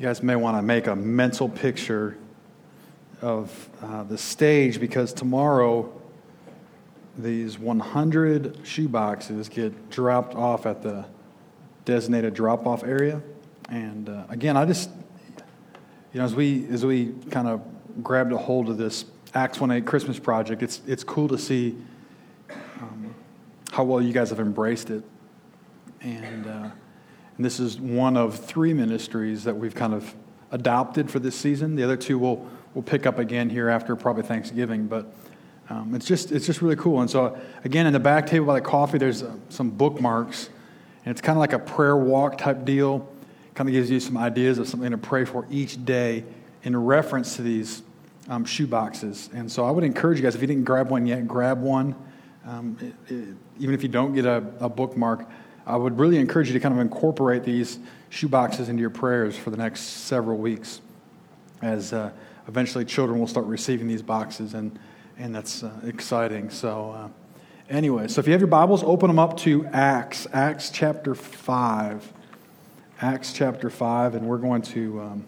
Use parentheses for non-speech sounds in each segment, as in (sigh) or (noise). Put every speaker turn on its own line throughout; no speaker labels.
You guys may want to make a mental picture of uh, the stage because tomorrow these 100 shoe boxes get dropped off at the designated drop off area. And uh, again, I just, you know, as we, as we kind of grabbed a hold of this Acts 1 8 Christmas project, it's, it's cool to see um, how well you guys have embraced it. And, uh, and this is one of three ministries that we've kind of adopted for this season. The other two will we'll pick up again here after probably Thanksgiving. But um, it's just it's just really cool. And so again, in the back table by the coffee, there's uh, some bookmarks, and it's kind of like a prayer walk type deal. Kind of gives you some ideas of something to pray for each day in reference to these um, shoe boxes. And so I would encourage you guys, if you didn't grab one yet, grab one. Um, it, it, even if you don't get a, a bookmark, I would really encourage you to kind of incorporate these shoe boxes into your prayers for the next several weeks as uh, eventually children will start receiving these boxes, and, and that's uh, exciting. So, uh, anyway, so if you have your Bibles, open them up to Acts, Acts chapter 5. Acts chapter 5, and we're going to. Um,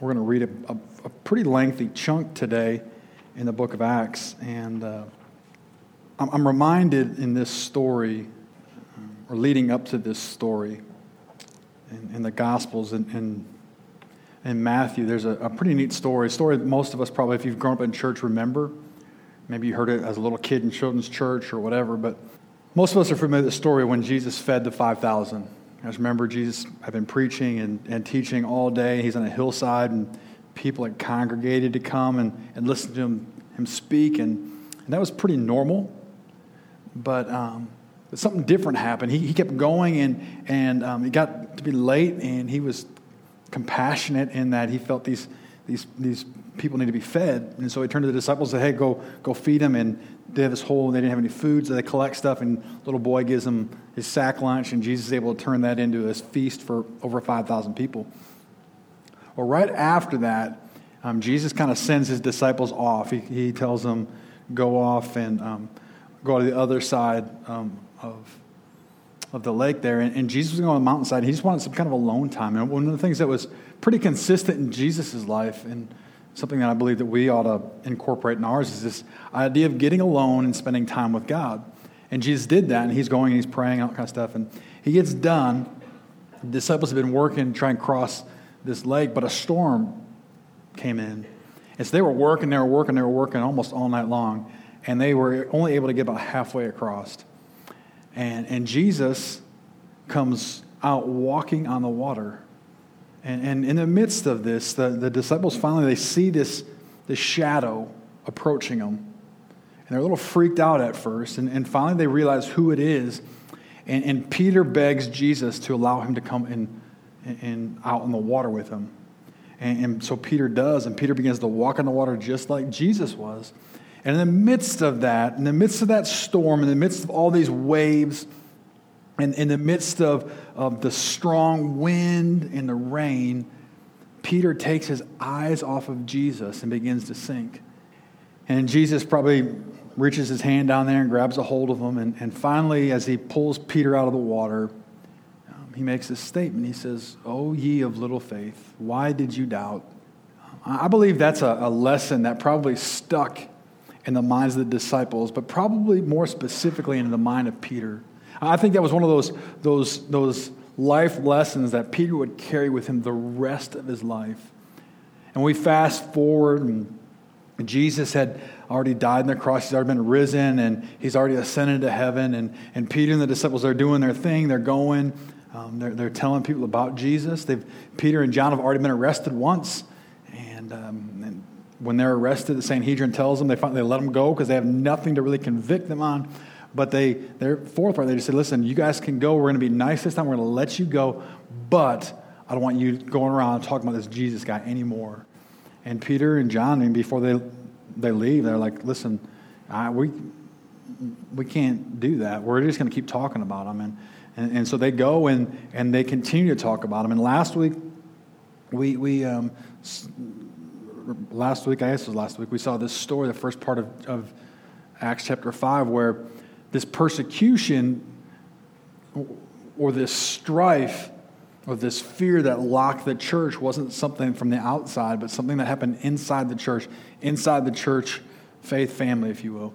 we're going to read a, a, a, pretty lengthy chunk today in the book of Acts. And uh, I'm, reminded in this story, or leading up to this story in, in the Gospels, and, and in Matthew, there's a, a, pretty neat story. A story that most of us probably, if you've grown up in church, remember. Maybe you heard it as a little kid in children's church or whatever, but most of us are familiar with the story when Jesus fed the 5,000. I just remember Jesus had been preaching and, and teaching all day. He's on a hillside, and people had congregated to come and, and listen to him, him speak, and, and that was pretty normal. But, um, something different happened. He, he kept going, and, and um, it got to be late, and he was compassionate in that he felt these, these, these people need to be fed. And so he turned to the disciples and said, Hey, go, go feed them. And they have this hole and they didn't have any food, so they collect stuff. And little boy gives them his sack lunch, and Jesus is able to turn that into a feast for over 5,000 people. Well, right after that, um, Jesus kind of sends his disciples off. He, he tells them, Go off and um, go to the other side um, of of the lake there, and, and Jesus was going on the mountainside. He just wanted some kind of alone time. And one of the things that was pretty consistent in Jesus' life, and something that I believe that we ought to incorporate in ours, is this idea of getting alone and spending time with God. And Jesus did that, and he's going and he's praying, all kind of stuff. And he gets done. The disciples have been working, trying to cross this lake, but a storm came in. And so they were working, they were working, they were working almost all night long. And they were only able to get about halfway across. And, and Jesus comes out walking on the water. And, and in the midst of this, the, the disciples finally, they see this, this shadow approaching them. And they're a little freaked out at first. And, and finally, they realize who it is. And, and Peter begs Jesus to allow him to come in, in, out in the water with him. And, and so Peter does. And Peter begins to walk on the water just like Jesus was. And in the midst of that, in the midst of that storm, in the midst of all these waves, and in the midst of, of the strong wind and the rain, Peter takes his eyes off of Jesus and begins to sink. And Jesus probably reaches his hand down there and grabs a hold of him. And, and finally, as he pulls Peter out of the water, um, he makes this statement. He says, O ye of little faith, why did you doubt? I believe that's a, a lesson that probably stuck in the minds of the disciples, but probably more specifically in the mind of Peter. I think that was one of those, those, those life lessons that Peter would carry with him the rest of his life. And we fast forward, and Jesus had already died on the cross. He's already been risen, and he's already ascended to heaven. And, and Peter and the disciples are doing their thing. They're going, um, they're, they're telling people about Jesus. They've, Peter and John have already been arrested once. And, um, when they're arrested, the Sanhedrin tells them they, finally, let them go because they have nothing to really convict them on. But they, their fourth part, they just said, listen, you guys can go. We're going to be nice this time. We're going to let you go. But I don't want you going around talking about this Jesus guy anymore. And Peter and John, I mean, before they, they leave, they're like, listen, I, we, we can't do that. We're just going to keep talking about him. And, and, and, so they go and, and they continue to talk about him. And last week, we, we um, last week, I guess it was last week, we saw this story, the first part of, of Acts chapter 5, where this persecution or this strife or this fear that locked the church wasn't something from the outside, but something that happened inside the church, inside the church faith family, if you will.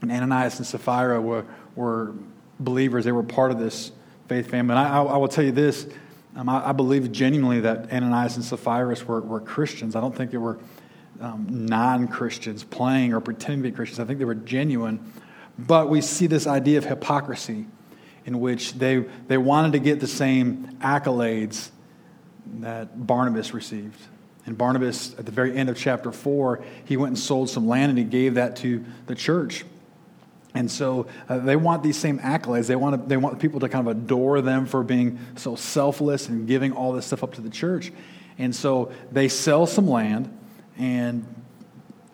And Ananias and Sapphira were, were believers, they were part of this faith family. And I, I will tell you this um, I, I, believe genuinely that Ananias and Sapphira were, were Christians. I don't think they were um, non Christians playing or pretending to be Christians. I think they were genuine. But we see this idea of hypocrisy in which they, they wanted to get the same accolades that Barnabas received. And Barnabas, at the very end of chapter 4, he went and sold some land and he gave that to the church. And so uh, they want these same accolades. They want, to, they want people to kind of adore them for being so selfless and giving all this stuff up to the church. And so they sell some land, and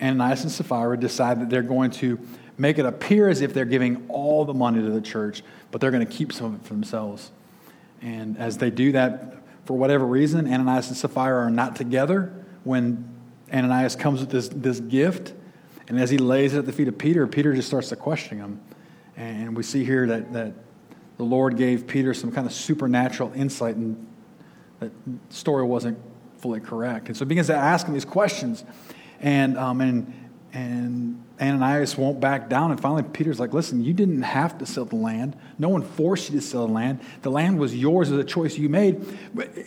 Ananias and Sapphira decide that they're going to make it appear as if they're giving all the money to the church, but they're going to keep some of it for themselves. And as they do that, for whatever reason, Ananias and Sapphira are not together when Ananias comes with this, this gift. And as he lays it at the feet of Peter, Peter just starts to question him. And we see here that, that the Lord gave Peter some kind of supernatural insight, and that story wasn't fully correct. And so he begins to ask him these questions. And, um, and, and Ananias won't back down. And finally, Peter's like, listen, you didn't have to sell the land. No one forced you to sell the land. The land was yours as a choice you made.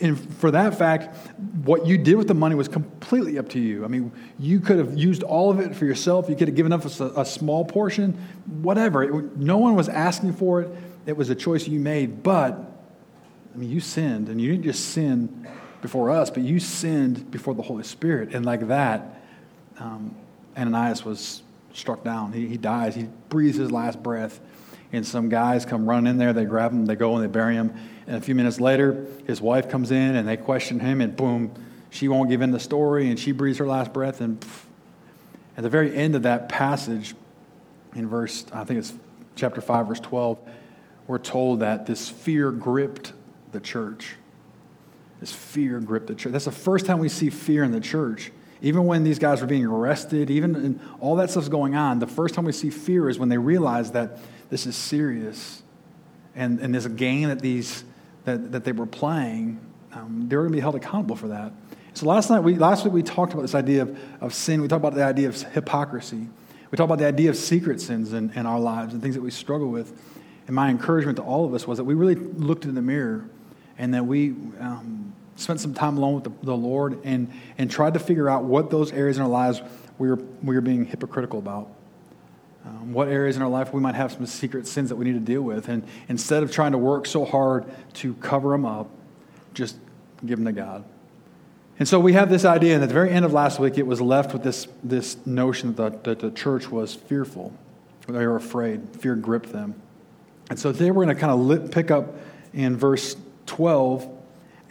And for that fact, what you did with the money was completely up to you. I mean, you could have used all of it for yourself. You could have given up a, a small portion, whatever. It, no one was asking for it. It was a choice you made. But, I mean, you sinned. And you didn't just sin before us, but you sinned before the Holy Spirit. And like that, um, Ananias was struck down. He, he dies. He breathes his last breath. And some guys come running in there. They grab him, they go and they bury him. And a few minutes later, his wife comes in and they question him, and boom, she won't give in the story, and she breathes her last breath. And pff, at the very end of that passage, in verse, I think it's chapter 5, verse 12, we're told that this fear gripped the church. This fear gripped the church. That's the first time we see fear in the church. Even when these guys were being arrested, even all that stuff's going on, the first time we see fear is when they realize that this is serious. And, and this game that, these, that, that they were playing, um, they were going to be held accountable for that. So last night, we, last week we talked about this idea of, of sin. We talked about the idea of hypocrisy. We talked about the idea of secret sins in, in our lives and things that we struggle with. And my encouragement to all of us was that we really looked in the mirror and that we um, spent some time alone with the, the, Lord and, and tried to figure out what those areas in our lives we were, we were being hypocritical about. Um, what areas in our life we might have some secret sins that we need to deal with. And instead of trying to work so hard to cover them up, just give them to God. And so we have this idea, and at the very end of last week, it was left with this, this notion that the, that the church was fearful. They were afraid. Fear gripped them. And so today we're going to kind of pick up in verse 12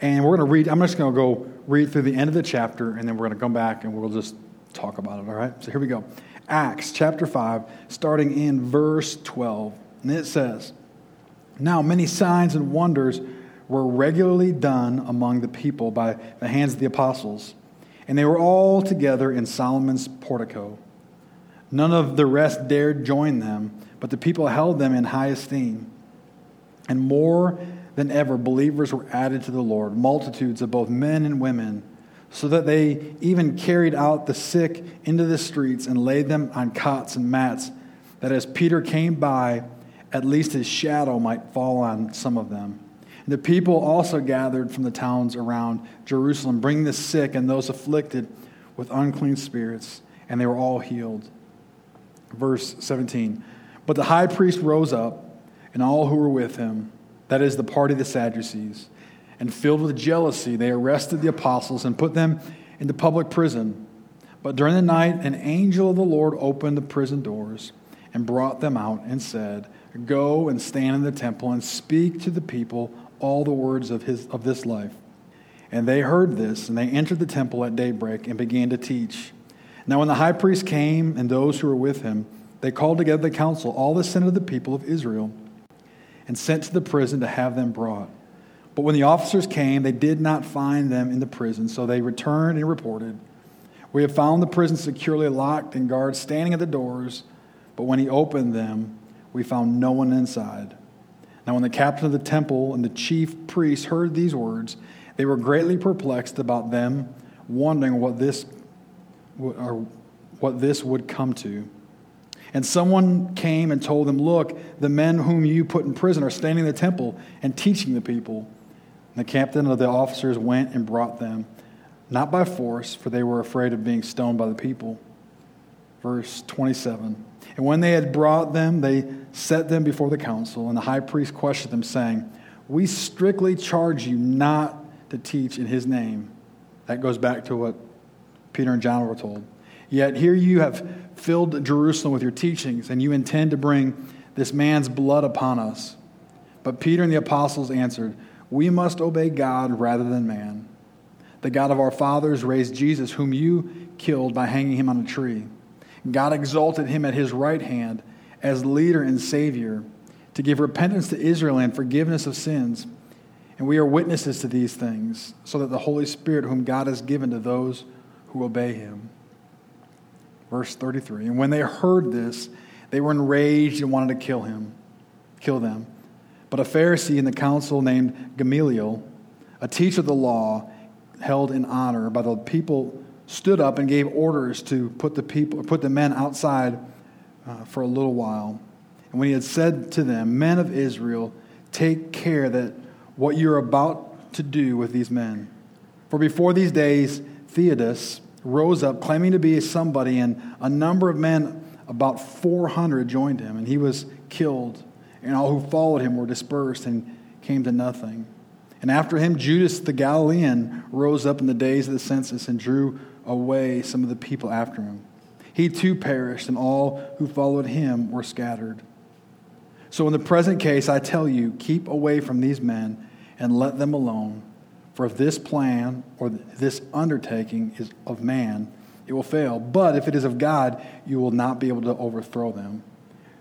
and we're going to read, I'm just going to go read through the end of the chapter, and then we're going to come back and we'll just talk about it, all right? So here we go. Acts chapter 5, starting in verse 12. And it says, Now many signs and wonders were regularly done among the people by the hands of the apostles, and they were all together in Solomon's portico. None of the rest dared join them, but the people held them in high esteem. And more than ever, believers were added to the Lord, multitudes of both men and women, so that they even carried out the sick into the streets and laid them on cots and mats, that as Peter came by, at least his shadow might fall on some of them. And the people also gathered from the towns around Jerusalem, bringing the sick and those afflicted with unclean spirits, and they were all healed. Verse 17 But the high priest rose up, and all who were with him, that is the party of the Sadducees. And filled with jealousy, they arrested the apostles and put them into public prison. But during the night, an angel of the Lord opened the prison doors and brought them out and said, Go and stand in the temple and speak to the people all the words of, his, of this life. And they heard this, and they entered the temple at daybreak and began to teach. Now, when the high priest came and those who were with him, they called together the council, all the sin of the people of Israel and sent to the prison to have them brought. But when the officers came, they did not find them in the prison, so they returned and reported, We have found the prison securely locked and guards standing at the doors, but when he opened them, we found no one inside. Now, when the captain of the temple and the chief priests heard these words, they were greatly perplexed about them, wondering what this, or what this would come to. And someone came and told them, Look, the men whom you put in prison are standing in the temple and teaching the people. And the captain of the officers went and brought them, not by force, for they were afraid of being stoned by the people. Verse 27. And when they had brought them, they set them before the council, and the high priest questioned them, saying, We strictly charge you not to teach in his name. That goes back to what Peter and John were told. Yet here you have filled Jerusalem with your teachings, and you intend to bring this man's blood upon us. But Peter and the apostles answered, We must obey God rather than man. The God of our fathers raised Jesus, whom you killed by hanging him on a tree. God exalted him at his right hand as leader and Savior to give repentance to Israel and forgiveness of sins. And we are witnesses to these things, so that the Holy Spirit, whom God has given to those who obey him. Verse 33 And when they heard this, they were enraged and wanted to kill him, kill them. But a Pharisee in the council named Gamaliel, a teacher of the law, held in honor by the people, stood up and gave orders to put the people, put the men outside uh, for a little while. And when he had said to them, Men of Israel, take care that what you're about to do with these men. For before these days, Theudas rose up claiming to be somebody, and a number of men, about 400, joined him, and he was killed. And all who followed him were dispersed and came to nothing. And after him, Judas the Galilean rose up in the days of the census and drew away some of the people after him. He too perished, and all who followed him were scattered. So, in the present case, I tell you, keep away from these men and let them alone. For if this plan or this undertaking is of man, it will fail. But if it is of God, you will not be able to overthrow them.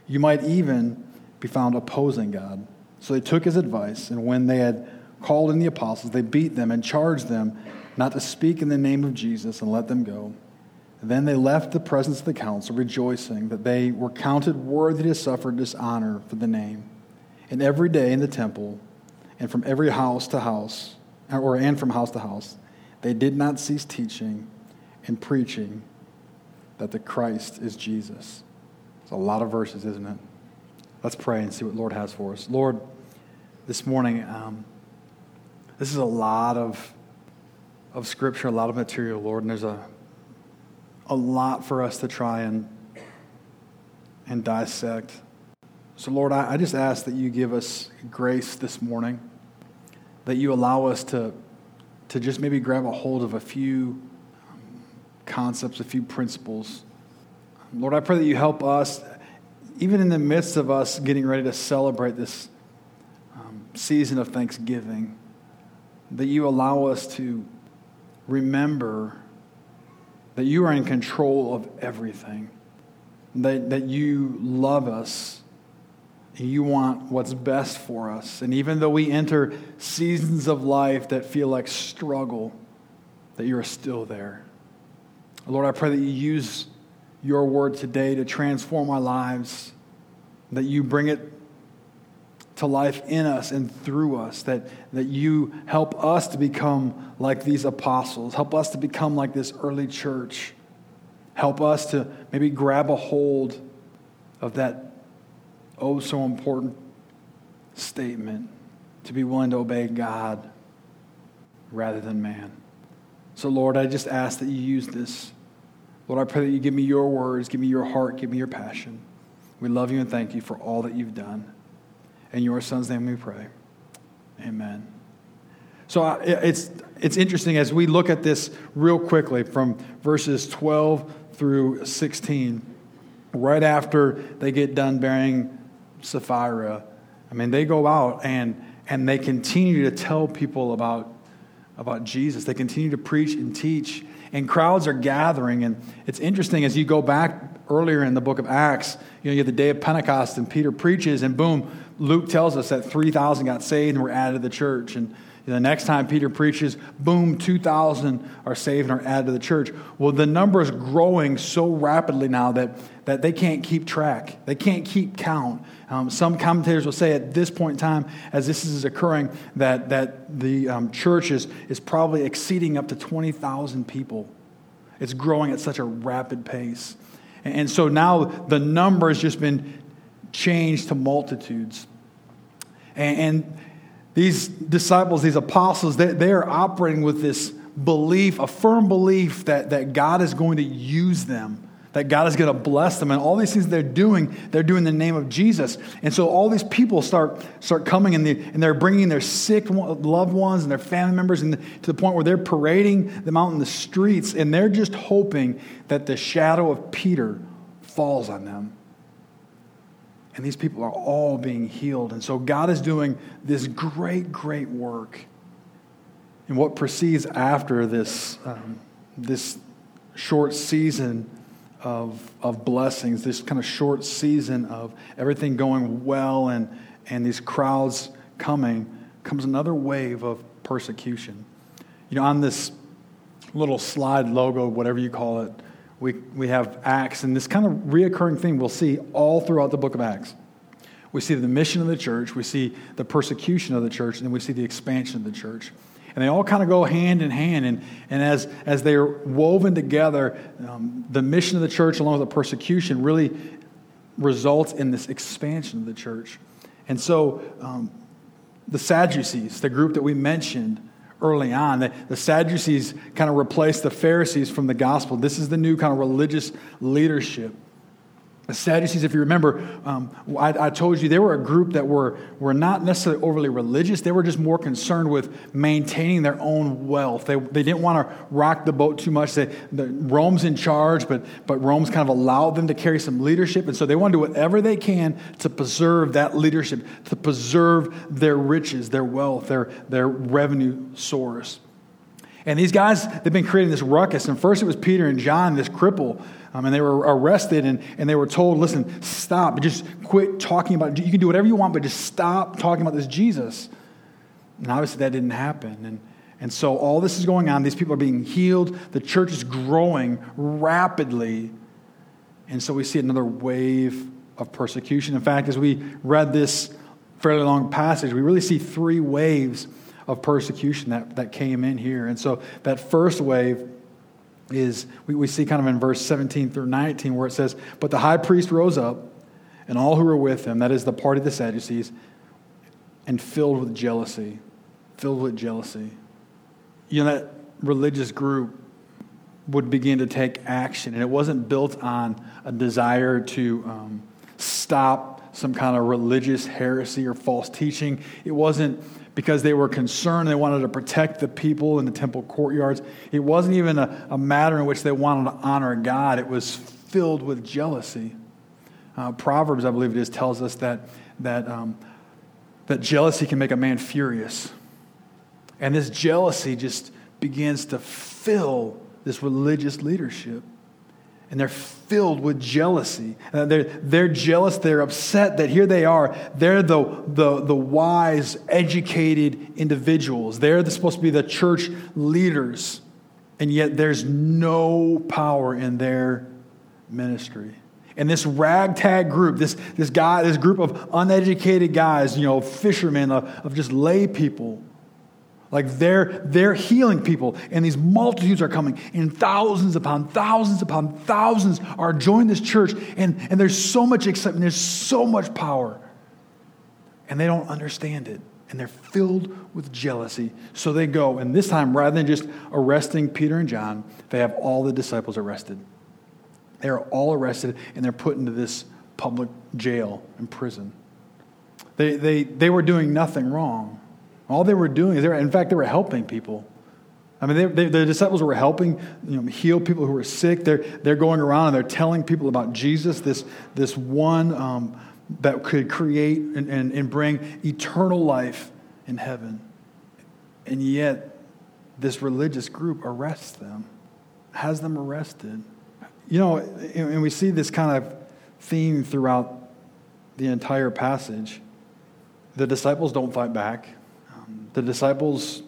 You might even be found opposing God. So they took his advice, and when they had called in the apostles, they beat them and charged them not to speak in the name of Jesus and let them go. Then they left the presence of the council, rejoicing that they were counted worthy to suffer dishonor for the name. And every day in the temple, and from every house to house, or and from house to house, they did not cease teaching and preaching that the Christ is Jesus. It's a lot of verses, isn't it? Let's pray and see what Lord has for us. Lord, this morning, um, this is a lot of, of scripture, a lot of material, Lord, and there's a a lot for us to try and, and dissect. So, Lord, I, I just ask that you give us grace this morning, that you allow us to, to just maybe grab a hold of a few concepts, a few principles. Lord, I pray that you help us, even in the midst of us getting ready to celebrate this um, season of Thanksgiving, that you allow us to remember that you are in control of everything, that, that you love us, you want what's best for us. And even though we enter seasons of life that feel like struggle, that you are still there. Lord, I pray that you use your word today to transform our lives, that you bring it to life in us and through us, that, that you help us to become like these apostles, help us to become like this early church, help us to maybe grab a hold of that oh so important statement to be willing to obey God rather than man. So, Lord, I just ask that you use this. Lord, I pray that you give me your words, give me your heart, give me your passion. We love you and thank you for all that you've done. In your son's name we pray. Amen. So it's, it's interesting as we look at this real quickly from verses 12 through 16, right after they get done burying Sapphira. I mean, they go out and, and they continue to tell people about, about Jesus. They continue to preach and teach, and crowds are gathering. And it's interesting as you go back earlier in the book of Acts, you know, you have the day of Pentecost, and Peter preaches, and boom, Luke tells us that 3,000 got saved and were added to the church. And The next time Peter preaches, boom, 2,000 are saved and are added to the church. Well, the number is growing so rapidly now that, that they can't keep track. They can't keep count. Um, some commentators will say at this point in time, as this is occurring, that, that the um, church is, is probably exceeding up to 20,000 people. It's growing at such a rapid pace. And, and so now the number has just been changed to multitudes. And, and these disciples, these apostles, they, they are operating with this belief, a firm belief that, that God is going to use them, that God is going to bless them. And all these things they're doing, they're doing in the name of Jesus. And so all these people start, start coming and, the, and they're bringing their sick loved ones and their family members and to the point where they're parading them out in the streets and they're just hoping that the shadow of Peter falls on them. And these people are all being healed. And so God is doing this great, great work. And what proceeds after this, um, this short season of, of blessings, this kind of short season of everything going well and, and these crowds coming, comes another wave of persecution. You know, on this little slide logo, whatever you call it, we, we have Acts, and this kind of reoccurring thing we'll see all throughout the book of Acts. We see the mission of the church, we see the persecution of the church, and then we see the expansion of the church. And they all kind of go hand in hand. And, and as, as they're woven together, um, the mission of the church, along with the persecution, really results in this expansion of the church. And so um, the Sadducees, the group that we mentioned, early on. The, the Sadducees kind of replaced the Pharisees from the gospel. This is the new kind of religious leadership. The Sadducees, if you remember, um, I, I, told you they were a group that were, were not necessarily overly religious. They were just more concerned with maintaining their own wealth. They, they didn't want to rock the boat too much. They, the, Rome's in charge, but, but Rome's kind of allowed them to carry some leadership. And so they want to do whatever they can to preserve that leadership, to preserve their riches, their wealth, their, their revenue source. And these guys, they've been creating this ruckus. And first it was Peter and John, this cripple um, and they were arrested and, and they were told, listen, stop, just quit talking about You can do whatever you want, but just stop talking about this Jesus. And obviously that didn't happen. And, and so all this is going on. These people are being healed. The church is growing rapidly. And so we see another wave of persecution. In fact, as we read this fairly long passage, we really see three waves of persecution that, that came in here. And so that first wave is we, we see kind of in verse 17 through 19 where it says, But the high priest rose up, and all who were with him, that is the party of the Sadducees, and filled with jealousy. Filled with jealousy. You know, that religious group would begin to take action, and it wasn't built on a desire to um, stop some kind of religious heresy or false teaching. It wasn't because they were concerned. They wanted to protect the people in the temple courtyards. It wasn't even a, a matter in which they wanted to honor God, it was filled with jealousy. Uh, Proverbs, I believe it is, tells us that, that, um, that jealousy can make a man furious. And this jealousy just begins to fill this religious leadership and they're filled with jealousy. Uh, they're, they're jealous, they're upset that here they are. They're the, the, the wise, educated individuals. They're the, supposed to be the church leaders, and yet there's no power in their ministry. And this ragtag group, this, this guy, this group of uneducated guys, you know, fishermen, of, of just lay people, like they're, they're healing people, and these multitudes are coming, and thousands upon thousands upon thousands are joining this church, and, and there's so much excitement, there's so much power. And they don't understand it, and they're filled with jealousy. So they go, and this time, rather than just arresting Peter and John, they have all the disciples arrested. They are all arrested, and they're put into this public jail and prison. They, they, they were doing nothing wrong. All they were doing is, they were, in fact, they were helping people. I mean, they, they, the disciples were helping you know, heal people who were sick. They're, they're going around and they're telling people about Jesus, this, this one um, that could create and, and, and bring eternal life in heaven. And yet, this religious group arrests them, has them arrested. You know, and we see this kind of theme throughout the entire passage. The disciples don't fight back The disciples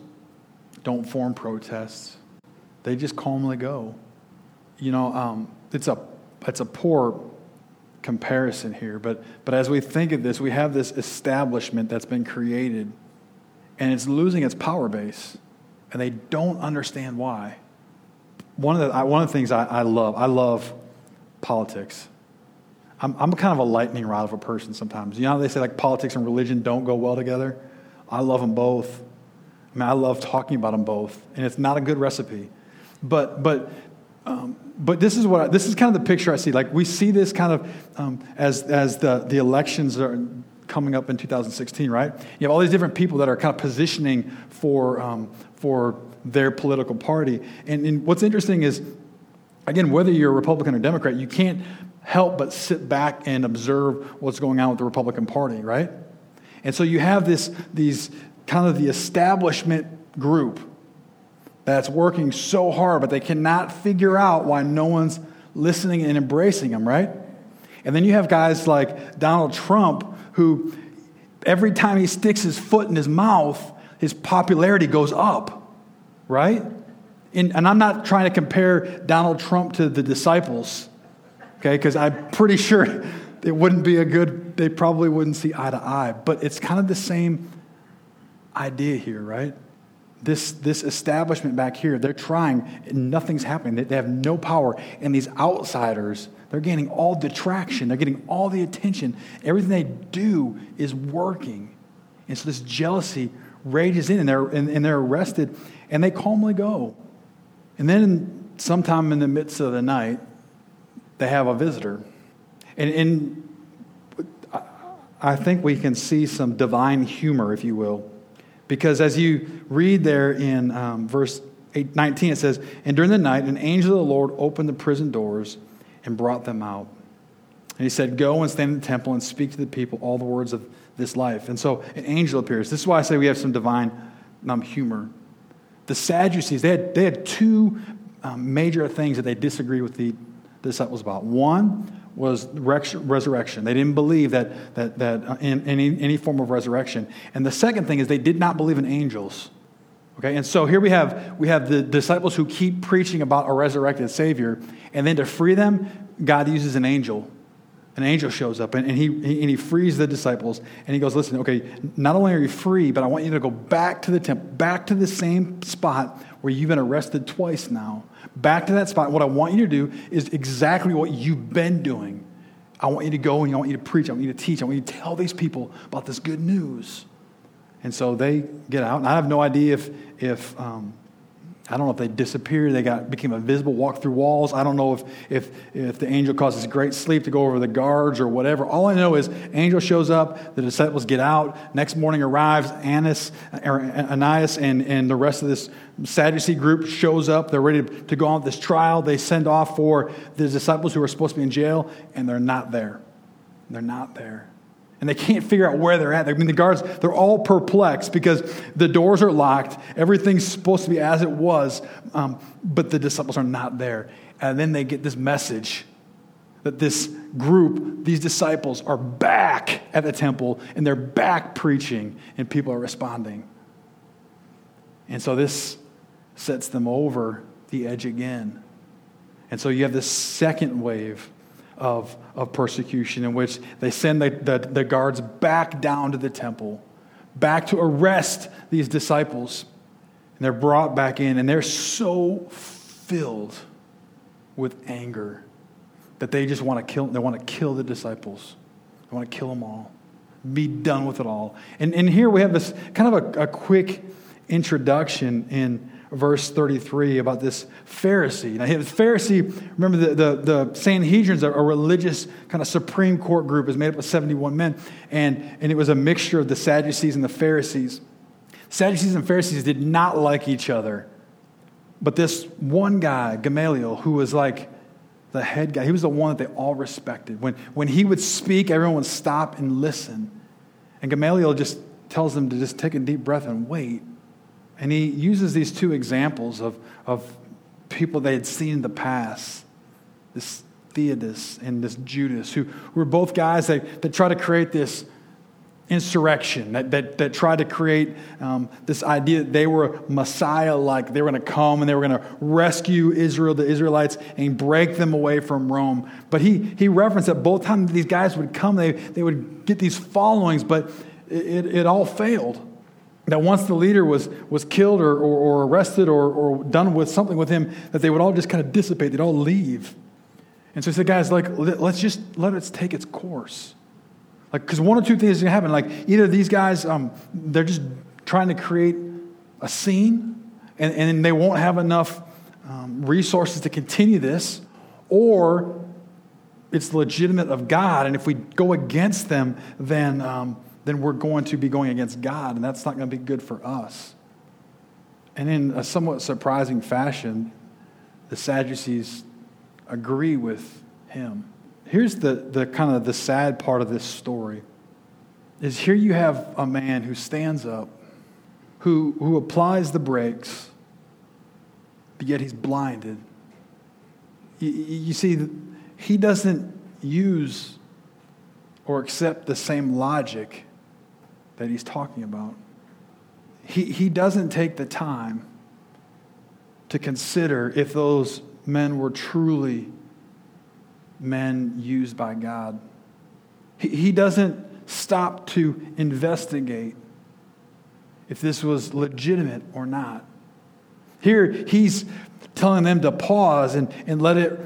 don't form protests, they just calmly go. You know, um, it's, a, it's a poor comparison here, but, but as we think of this, we have this establishment that's been created, and it's losing its power base, and they don't understand why. One of the, one of the things I, I love, I love politics. I'm, I'm kind of a lightning rod of a person sometimes. You know how they say like politics and religion don't go well together? I love them both. I mean, I love talking about them both, and it's not a good recipe. But, but, um, but this is what I, this is kind of the picture I see. Like we see this kind of um, as as the the elections are coming up in 2016, right? You have all these different people that are kind of positioning for um, for their political party. And, and what's interesting is, again, whether you're a Republican or Democrat, you can't help but sit back and observe what's going on with the Republican Party, right? And so you have this, these kind of the establishment group that's working so hard, but they cannot figure out why no one's listening and embracing them, right? And then you have guys like Donald Trump, who every time he sticks his foot in his mouth, his popularity goes up, right? And, and I'm not trying to compare Donald Trump to the disciples, okay, because I'm pretty sure (laughs) it wouldn't be a good, they probably wouldn't see eye to eye. But it's kind of the same idea here, right? This, this establishment back here, they're trying, and nothing's happening. They, they have no power. And these outsiders, they're gaining all the traction, they're getting all the attention. Everything they do is working. And so this jealousy rages in, and they're, and, and they're arrested, and they calmly go. And then, sometime in the midst of the night, they have a visitor. And, and I think we can see some divine humor, if you will. Because as you read there in um, verse 8, 19, it says, And during the night, an angel of the Lord opened the prison doors and brought them out. And he said, Go and stand in the temple and speak to the people all the words of this life. And so an angel appears. This is why I say we have some divine um, humor. The Sadducees, they had, they had two um, major things that they disagreed with the disciples about. One was resurrection. They didn't believe that, that, that uh, in any, any form of resurrection. And the second thing is they did not believe in angels. Okay, and so here we have, we have the disciples who keep preaching about a resurrected Savior, and then to free them, God uses an angel. An angel shows up and, and he, and he frees the disciples and he goes, Listen, okay, not only are you free, but I want you to go back to the temple, back to the same spot where you've been arrested twice now back to that spot. What I want you to do is exactly what you've been doing. I want you to go and I want you to preach. I want you to teach. I want you to tell these people about this good news. And so they get out. And I have no idea if, if um, I don't know if they disappeared, they got became invisible, walked through walls. I don't know if, if, if the angel causes great sleep to go over the guards or whatever. All I know is angel shows up, the disciples get out. Next morning arrives, Annas, or Ananias and, and the rest of this Sadducee group shows up. They're ready to go on this trial. They send off for the disciples who are supposed to be in jail, and they're not there. They're not there and they can't figure out where they're at. I mean, the guards, they're all perplexed because the doors are locked. Everything's supposed to be as it was, um, but the disciples are not there. And then they get this message that this group, these disciples, are back at the temple and they're back preaching, and people are responding. And so this sets them over the edge again. And so you have this second wave of, of persecution in which they send the, the, the guards back down to the temple, back to arrest these disciples. And they're brought back in, and they're so filled with anger that they just want to kill, they want to kill the disciples. They want to kill them all, be done with it all. And, and here we have this kind of a, a quick introduction in verse 33 about this Pharisee. Now, his Pharisee, remember the, the, the Sanhedrins, a, a religious kind of Supreme Court group, is made up of 71 men, and, and it was a mixture of the Sadducees and the Pharisees. Sadducees and Pharisees did not like each other. But this one guy, Gamaliel, who was like the head guy, he was the one that they all respected. When, when he would speak, everyone would stop and listen. And Gamaliel just tells them to just take a deep breath and wait and he uses these two examples of, of people they had seen in the past this Theudas and this Judas, who were both guys that, that try to create this insurrection that, that, that tried to create um, this idea that they were Messiah like. They were going to come and they were going to rescue Israel, the Israelites, and break them away from Rome. But he, he referenced that both times these guys would come, they, they would get these followings, but it, it all failed. That once the leader was, was killed or, or, or arrested or, or done with something with him, that they would all just kind of dissipate, they'd all leave. And so he said, guys, like, let's just let it take its course. Like, because one or two things are going to happen. Like, either these guys, um, they're just trying to create a scene, and, and they won't have enough um, resources to continue this, or it's legitimate of God, and if we go against them, then, um, then we're going to be going against God, and that's not going to be good for us. And in a somewhat surprising fashion, the Sadducees agree with him here's the, the kind of the sad part of this story is here you have a man who stands up who, who applies the brakes but yet he's blinded you, you see he doesn't use or accept the same logic that he's talking about he, he doesn't take the time to consider if those men were truly men used by God. He, he doesn't stop to investigate if this was legitimate or not. Here, he's telling them to pause and, and let it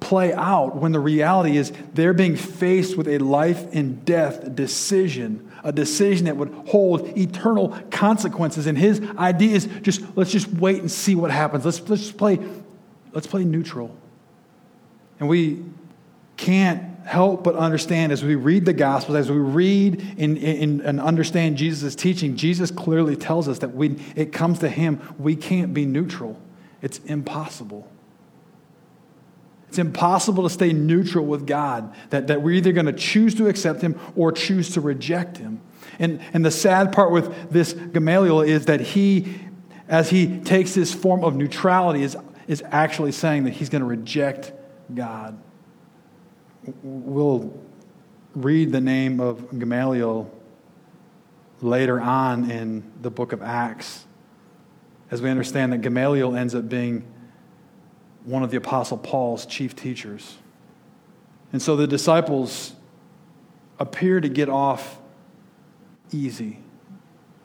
play out when the reality is they're being faced with a life and death decision, a decision that would hold eternal consequences. And his idea is just let's just wait and see what happens. Let's, let's play let's play neutral. And we can't help but understand as we read the Gospels, as we read and understand Jesus' teaching, Jesus clearly tells us that when it comes to Him, we can't be neutral. It's impossible. It's impossible to stay neutral with God, that, that we're either going to choose to accept Him or choose to reject Him. And, and the sad part with this Gamaliel is that he, as he takes this form of neutrality, is, is actually saying that he's going to reject God we'll read the name of Gamaliel later on in the book of Acts as we understand that Gamaliel ends up being one of the Apostle Paul's chief teachers. And so the disciples appear to get off easy.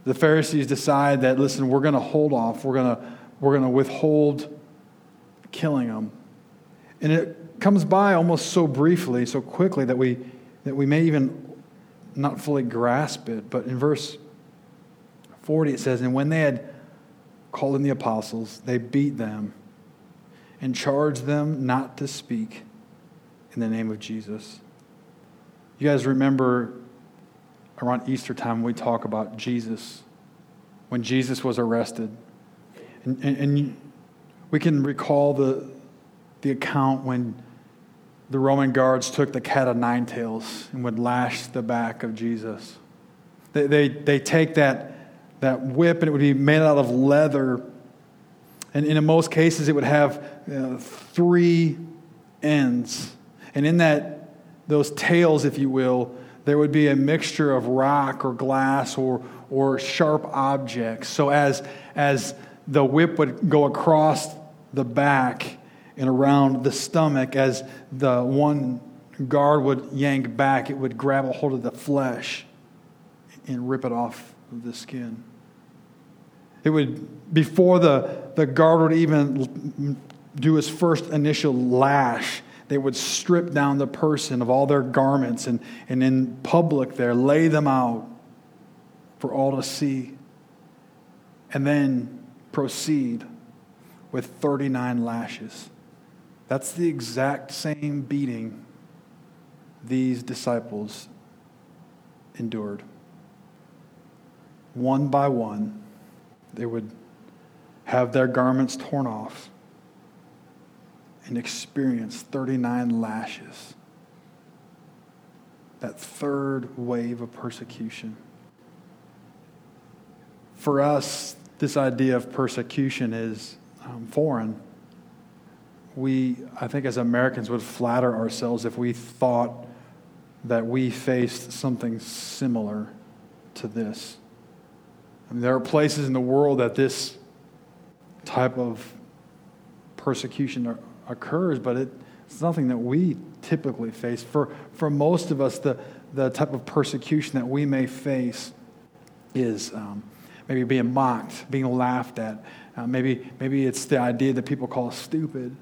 The Pharisees decide that, listen, we're going to hold off, we're going to, we're going to withhold killing them. And it comes by almost so briefly, so quickly that we, that we may even not fully grasp it. But in verse 40, it says, And when they had called in the apostles, they beat them and charge them not to speak in the name of Jesus. You guys remember around Easter time we talk about Jesus, when Jesus was arrested. And, and, and we can recall the, the account when the Roman guards took the cat of nine tails and would lash the back of Jesus. They, they, they take that, that whip and it would be made out of leather. And in most cases, it would have you know, three ends. And in that, those tails, if you will, there would be a mixture of rock or glass or, or sharp objects. So as, as the whip would go across the back, and around the stomach as the one guard would yank back, it would grab a hold of the flesh and rip it off of the skin. It would, before the, the guard would even do his first initial lash, they would strip down the person of all their garments and, and in public there lay them out for all to see. And then proceed with 39 lashes. That's the exact same beating these disciples endured. One by one, they would have their garments torn off and experience 39 lashes. That third wave of persecution. For us, this idea of persecution is um, foreign we, I think, as Americans, would flatter ourselves if we thought that we faced something similar to this. I mean, there are places in the world that this type of persecution occurs, but it, it's nothing that we typically face. For, for most of us, the, the type of persecution that we may face is um, maybe being mocked, being laughed at. Uh, maybe, maybe it's the idea that people call us stupid.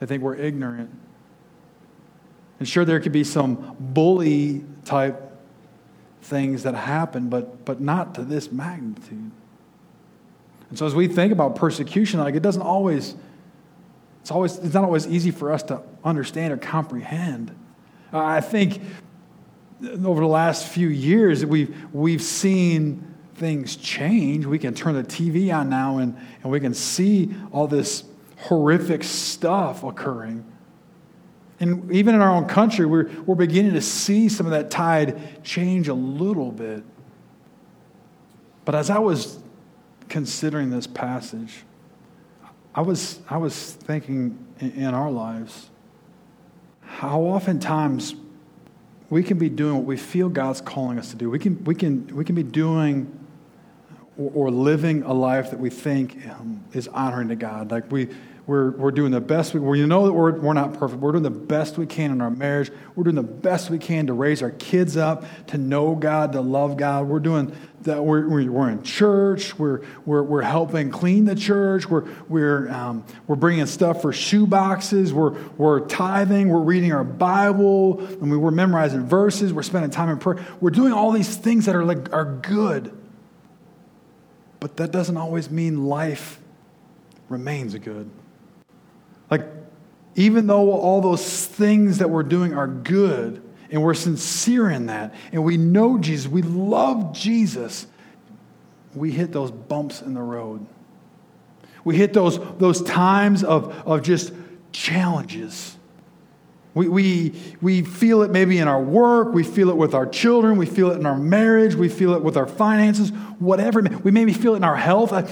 They think we're ignorant. And sure, there could be some bully type things that happen, but, but not to this magnitude. And so as we think about persecution, like it doesn't always, it's always, it's not always easy for us to understand or comprehend. Uh, I think over the last few years, we've, we've seen things change. We can turn the TV on now and, and we can see all this horrific stuff occurring. And even in our own country, we're, we're beginning to see some of that tide change a little bit. But as I was considering this passage, I was, I was thinking in, in our lives how oftentimes we can be doing what we feel God's calling us to do. We can, we can, we can be doing or, living a life that we think um, is honoring to God. Like we, we're, we're doing the best we, we know that we're, we're not perfect. We're doing the best we can in our marriage. We're doing the best we can to raise our kids up, to know God, to love God. We're doing that. We're, we're in church. We're, we're, we're helping clean the church. We're, we're, um, we're bringing stuff for shoe boxes. We're, we're tithing. We're reading our Bible. Mean, we're memorizing verses. We're spending time in prayer. We're doing all these things that are, like, are good. But that doesn't always mean life remains good. Like, even though all those things that we're doing are good and we're sincere in that and we know Jesus, we love Jesus, we hit those bumps in the road. We hit those, those times of, of just challenges. We, we, we feel it maybe in our work, we feel it with our children, we feel it in our marriage, we feel it with our finances, whatever. We maybe feel it in our health, uh,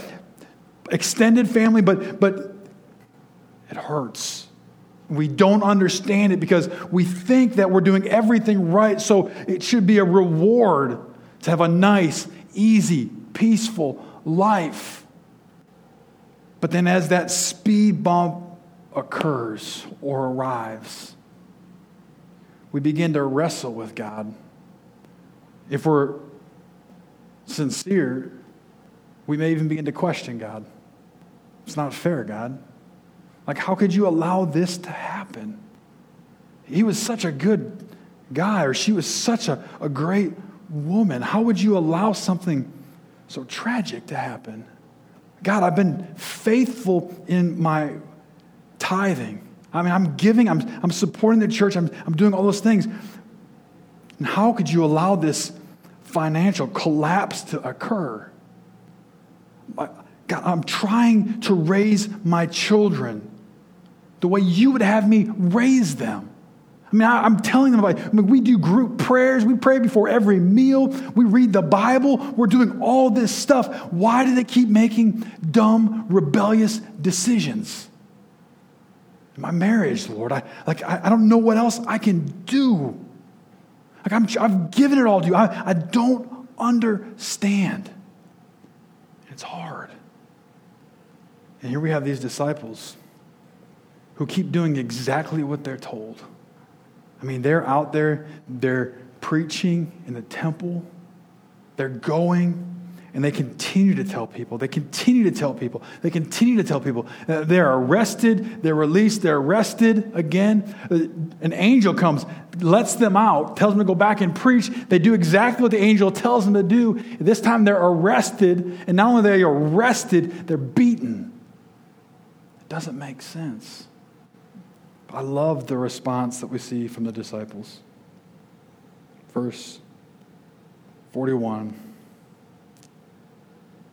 extended family, but, but it hurts. We don't understand it because we think that we're doing everything right, so it should be a reward to have a nice, easy, peaceful life. But then, as that speed bump occurs or arrives, we begin to wrestle with God. If we're sincere, we may even begin to question God. It's not fair, God. Like, how could you allow this to happen? He was such a good guy, or she was such a, a great woman. How would you allow something so tragic to happen? God, I've been faithful in my tithing. I mean, I'm giving, I'm, I'm supporting the church, I'm, I'm doing all those things. And how could you allow this financial collapse to occur? God, I'm trying to raise my children the way you would have me raise them. I mean, I, am telling them about, I mean, we do group prayers. We pray before every meal. We read the Bible. We're doing all this stuff. Why do they keep making dumb, rebellious decisions? My marriage, Lord, I, like, I, I don't know what else I can do. Like, I'm, I've given it all to you. I, I don't understand. It's hard. And here we have these disciples who keep doing exactly what they're told. I mean, they're out there, they're preaching in the temple, they're going, and they continue to tell people. They continue to tell people. They continue to tell people. Uh, they're arrested, they're released, they're arrested again. Uh, an angel comes, lets them out, tells them to go back and preach. They do exactly what the angel tells them to do. This time they're arrested, and not only are they arrested, they're beaten. It doesn't make sense. I love the response that we see from the disciples. Verse 41.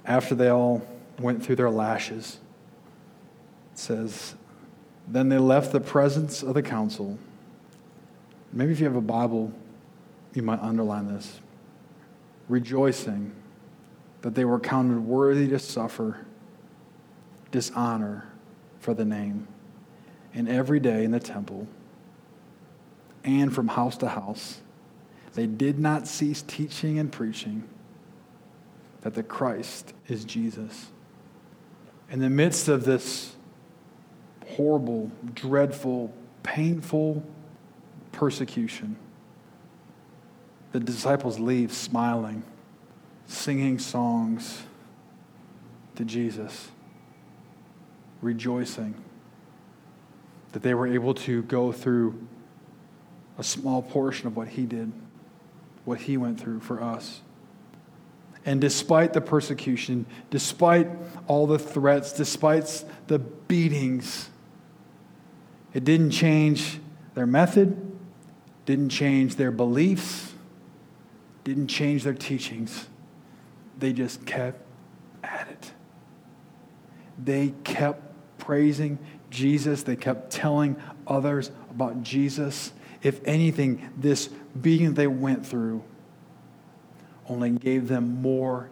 After they all went through their lashes, it says, Then they left the presence of the council. Maybe if you have a Bible, you might underline this. Rejoicing that they were counted worthy to suffer dishonor for the name and every day in the temple and from house to house. They did not cease teaching and preaching that the Christ is Jesus. In the midst of this horrible, dreadful, painful persecution, the disciples leave smiling, singing songs to Jesus, rejoicing that they were able to go through a small portion of what he did, what he went through for us. And despite the persecution, despite all the threats, despite the beatings, it didn't change their method, didn't change their beliefs, didn't change their teachings. They just kept at it. They kept praising Jesus, they kept telling others about Jesus. If anything, this being they went through only gave them more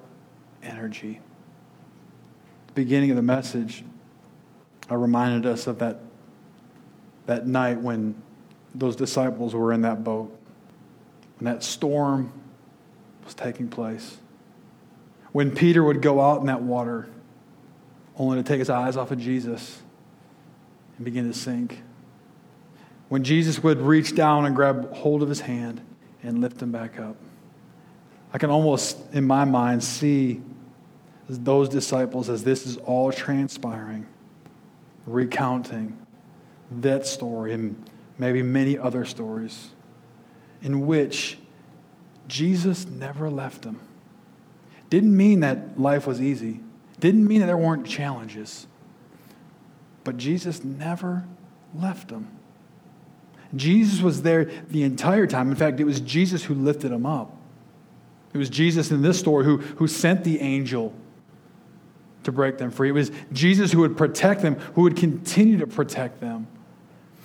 energy. The beginning of the message I reminded us of that, that night when those disciples were in that boat, when that storm was taking place. When Peter would go out in that water, only to take his eyes off of Jesus and begin to sink. When Jesus would reach down and grab hold of his hand and lift him back up. I can almost, in my mind, see those disciples as this is all transpiring, recounting that story and maybe many other stories in which Jesus never left them. Didn't mean that life was easy, didn't mean that there weren't challenges, but Jesus never left them. Jesus was there the entire time. In fact, it was Jesus who lifted him up. It was Jesus in this story who, who sent the angel to break them free. It was Jesus who would protect them, who would continue to protect them.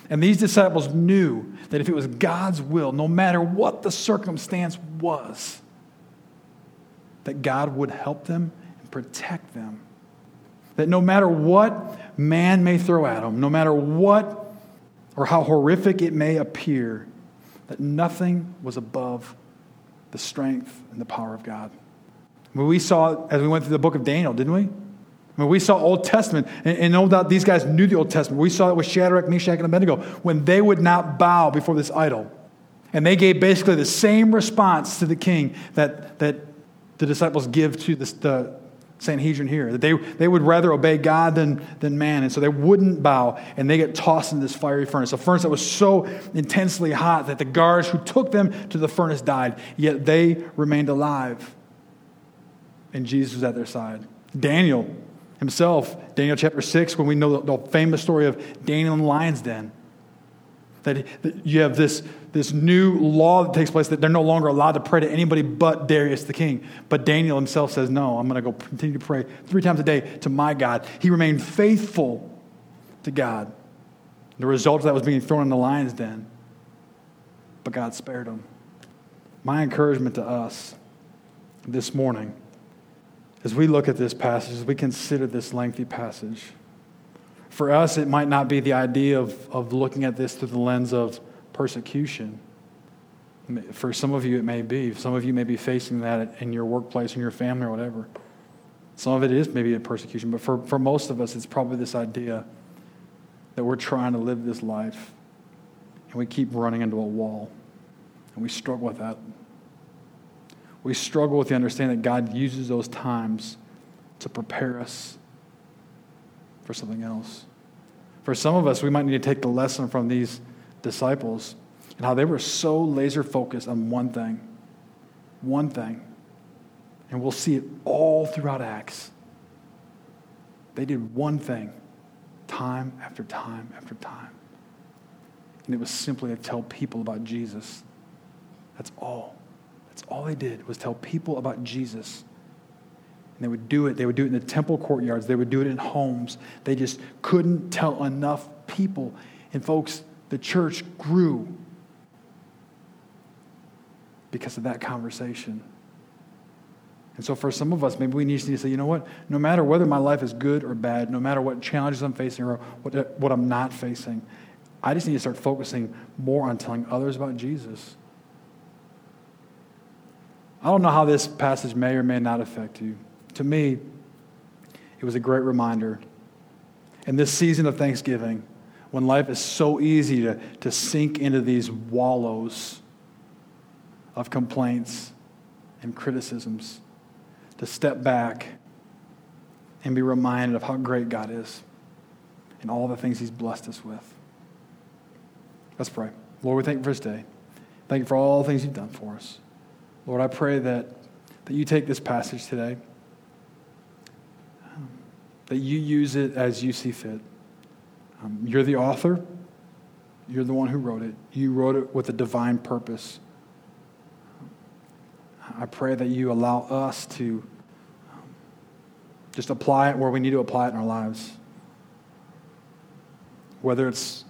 And these disciples knew that if it was God's will, no matter what the circumstance was, that God would help them and protect them. That no matter what man may throw at them, no matter what or how horrific it may appear, that nothing was above the strength and the power of God. I mean, we saw as we went through the book of Daniel, didn't we? I mean, we saw Old Testament, and, and no doubt these guys knew the Old Testament. We saw it with Shadrach, Meshach, and Abednego when they would not bow before this idol. And they gave basically the same response to the king that, that the disciples give to the, the Sanhedrin here. That they, they would rather obey God than, than man. And so they wouldn't bow, and they get tossed in this fiery furnace. A furnace that was so intensely hot that the guards who took them to the furnace died, yet they remained alive. And Jesus was at their side. Daniel himself, Daniel chapter 6, when we know the, the famous story of Daniel in the lion's den. That, that you have this, this new law that takes place that they're no longer allowed to pray to anybody but Darius the king. But Daniel himself says, No, I'm going to go continue to pray three times a day to my God. He remained faithful to God. The result of that was being thrown in the lion's den. But God spared him. My encouragement to us this morning, as we look at this passage, as we consider this lengthy passage, for us, it might not be the idea of, of looking at this through the lens of persecution. For some of you, it may be. Some of you may be facing that in your workplace, in your family, or whatever. Some of it is maybe a persecution, but for, for most of us, it's probably this idea that we're trying to live this life and we keep running into a wall and we struggle with that. We struggle with the understanding that God uses those times to prepare us for something else. For some of us, we might need to take the lesson from these disciples and how they were so laser focused on one thing. One thing. And we'll see it all throughout Acts. They did one thing time after time after time. And it was simply to tell people about Jesus. That's all. That's all they did was tell people about Jesus. And they would do it. They would do it in the temple courtyards. They would do it in homes. They just couldn't tell enough people. And folks, the church grew because of that conversation. And so, for some of us, maybe we need to say, you know what? No matter whether my life is good or bad, no matter what challenges I'm facing or what, what I'm not facing, I just need to start focusing more on telling others about Jesus. I don't know how this passage may or may not affect you. To me, it was a great reminder. In this season of Thanksgiving, when life is so easy to, to sink into these wallows of complaints and criticisms, to step back and be reminded of how great God is and all the things He's blessed us with. Let's pray. Lord, we thank you for this day. Thank you for all the things you've done for us. Lord, I pray that, that you take this passage today, that you use it as you see fit. Um, you're the author, you're the one who wrote it. You wrote it with a divine purpose. I pray that you allow us to um, just apply it where we need to apply it in our lives. Whether it's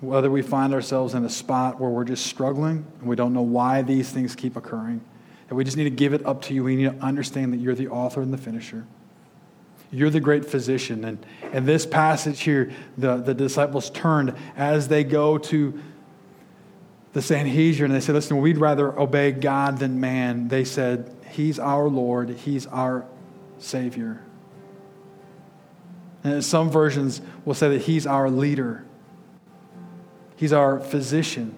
whether we find ourselves in a spot where we're just struggling and we don't know why these things keep occurring, and we just need to give it up to you. We need to understand that you're the author and the finisher. You're the great physician. And in this passage here, the, the disciples turned as they go to the Sanhedrin and they said, Listen, we'd rather obey God than man. They said, He's our Lord, He's our Savior. And some versions will say that He's our leader. He's our physician.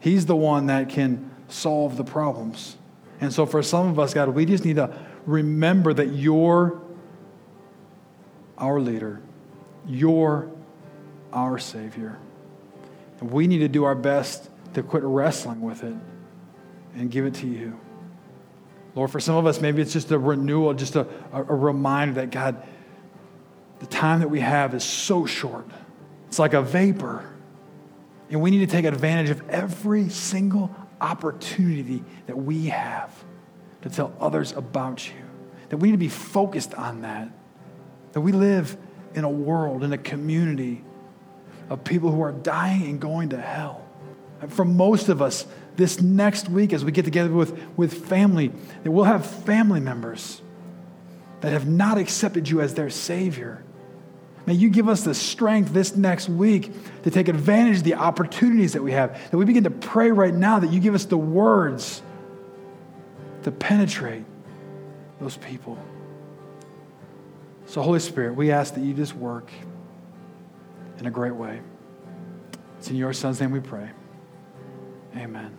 He's the one that can solve the problems. And so, for some of us, God, we just need to remember that you're our leader, you're our Savior. And we need to do our best to quit wrestling with it and give it to you. Lord, for some of us, maybe it's just a renewal, just a, a, a reminder that, God, the time that we have is so short. It's like a vapor. And we need to take advantage of every single opportunity that we have to tell others about you. That we need to be focused on that. That we live in a world, in a community of people who are dying and going to hell. And for most of us, this next week, as we get together with, with family, that we'll have family members that have not accepted you as their Savior. May you give us the strength this next week to take advantage of the opportunities that we have. That we begin to pray right now that you give us the words to penetrate those people. So, Holy Spirit, we ask that you just work in a great way. It's in your Son's name we pray. Amen.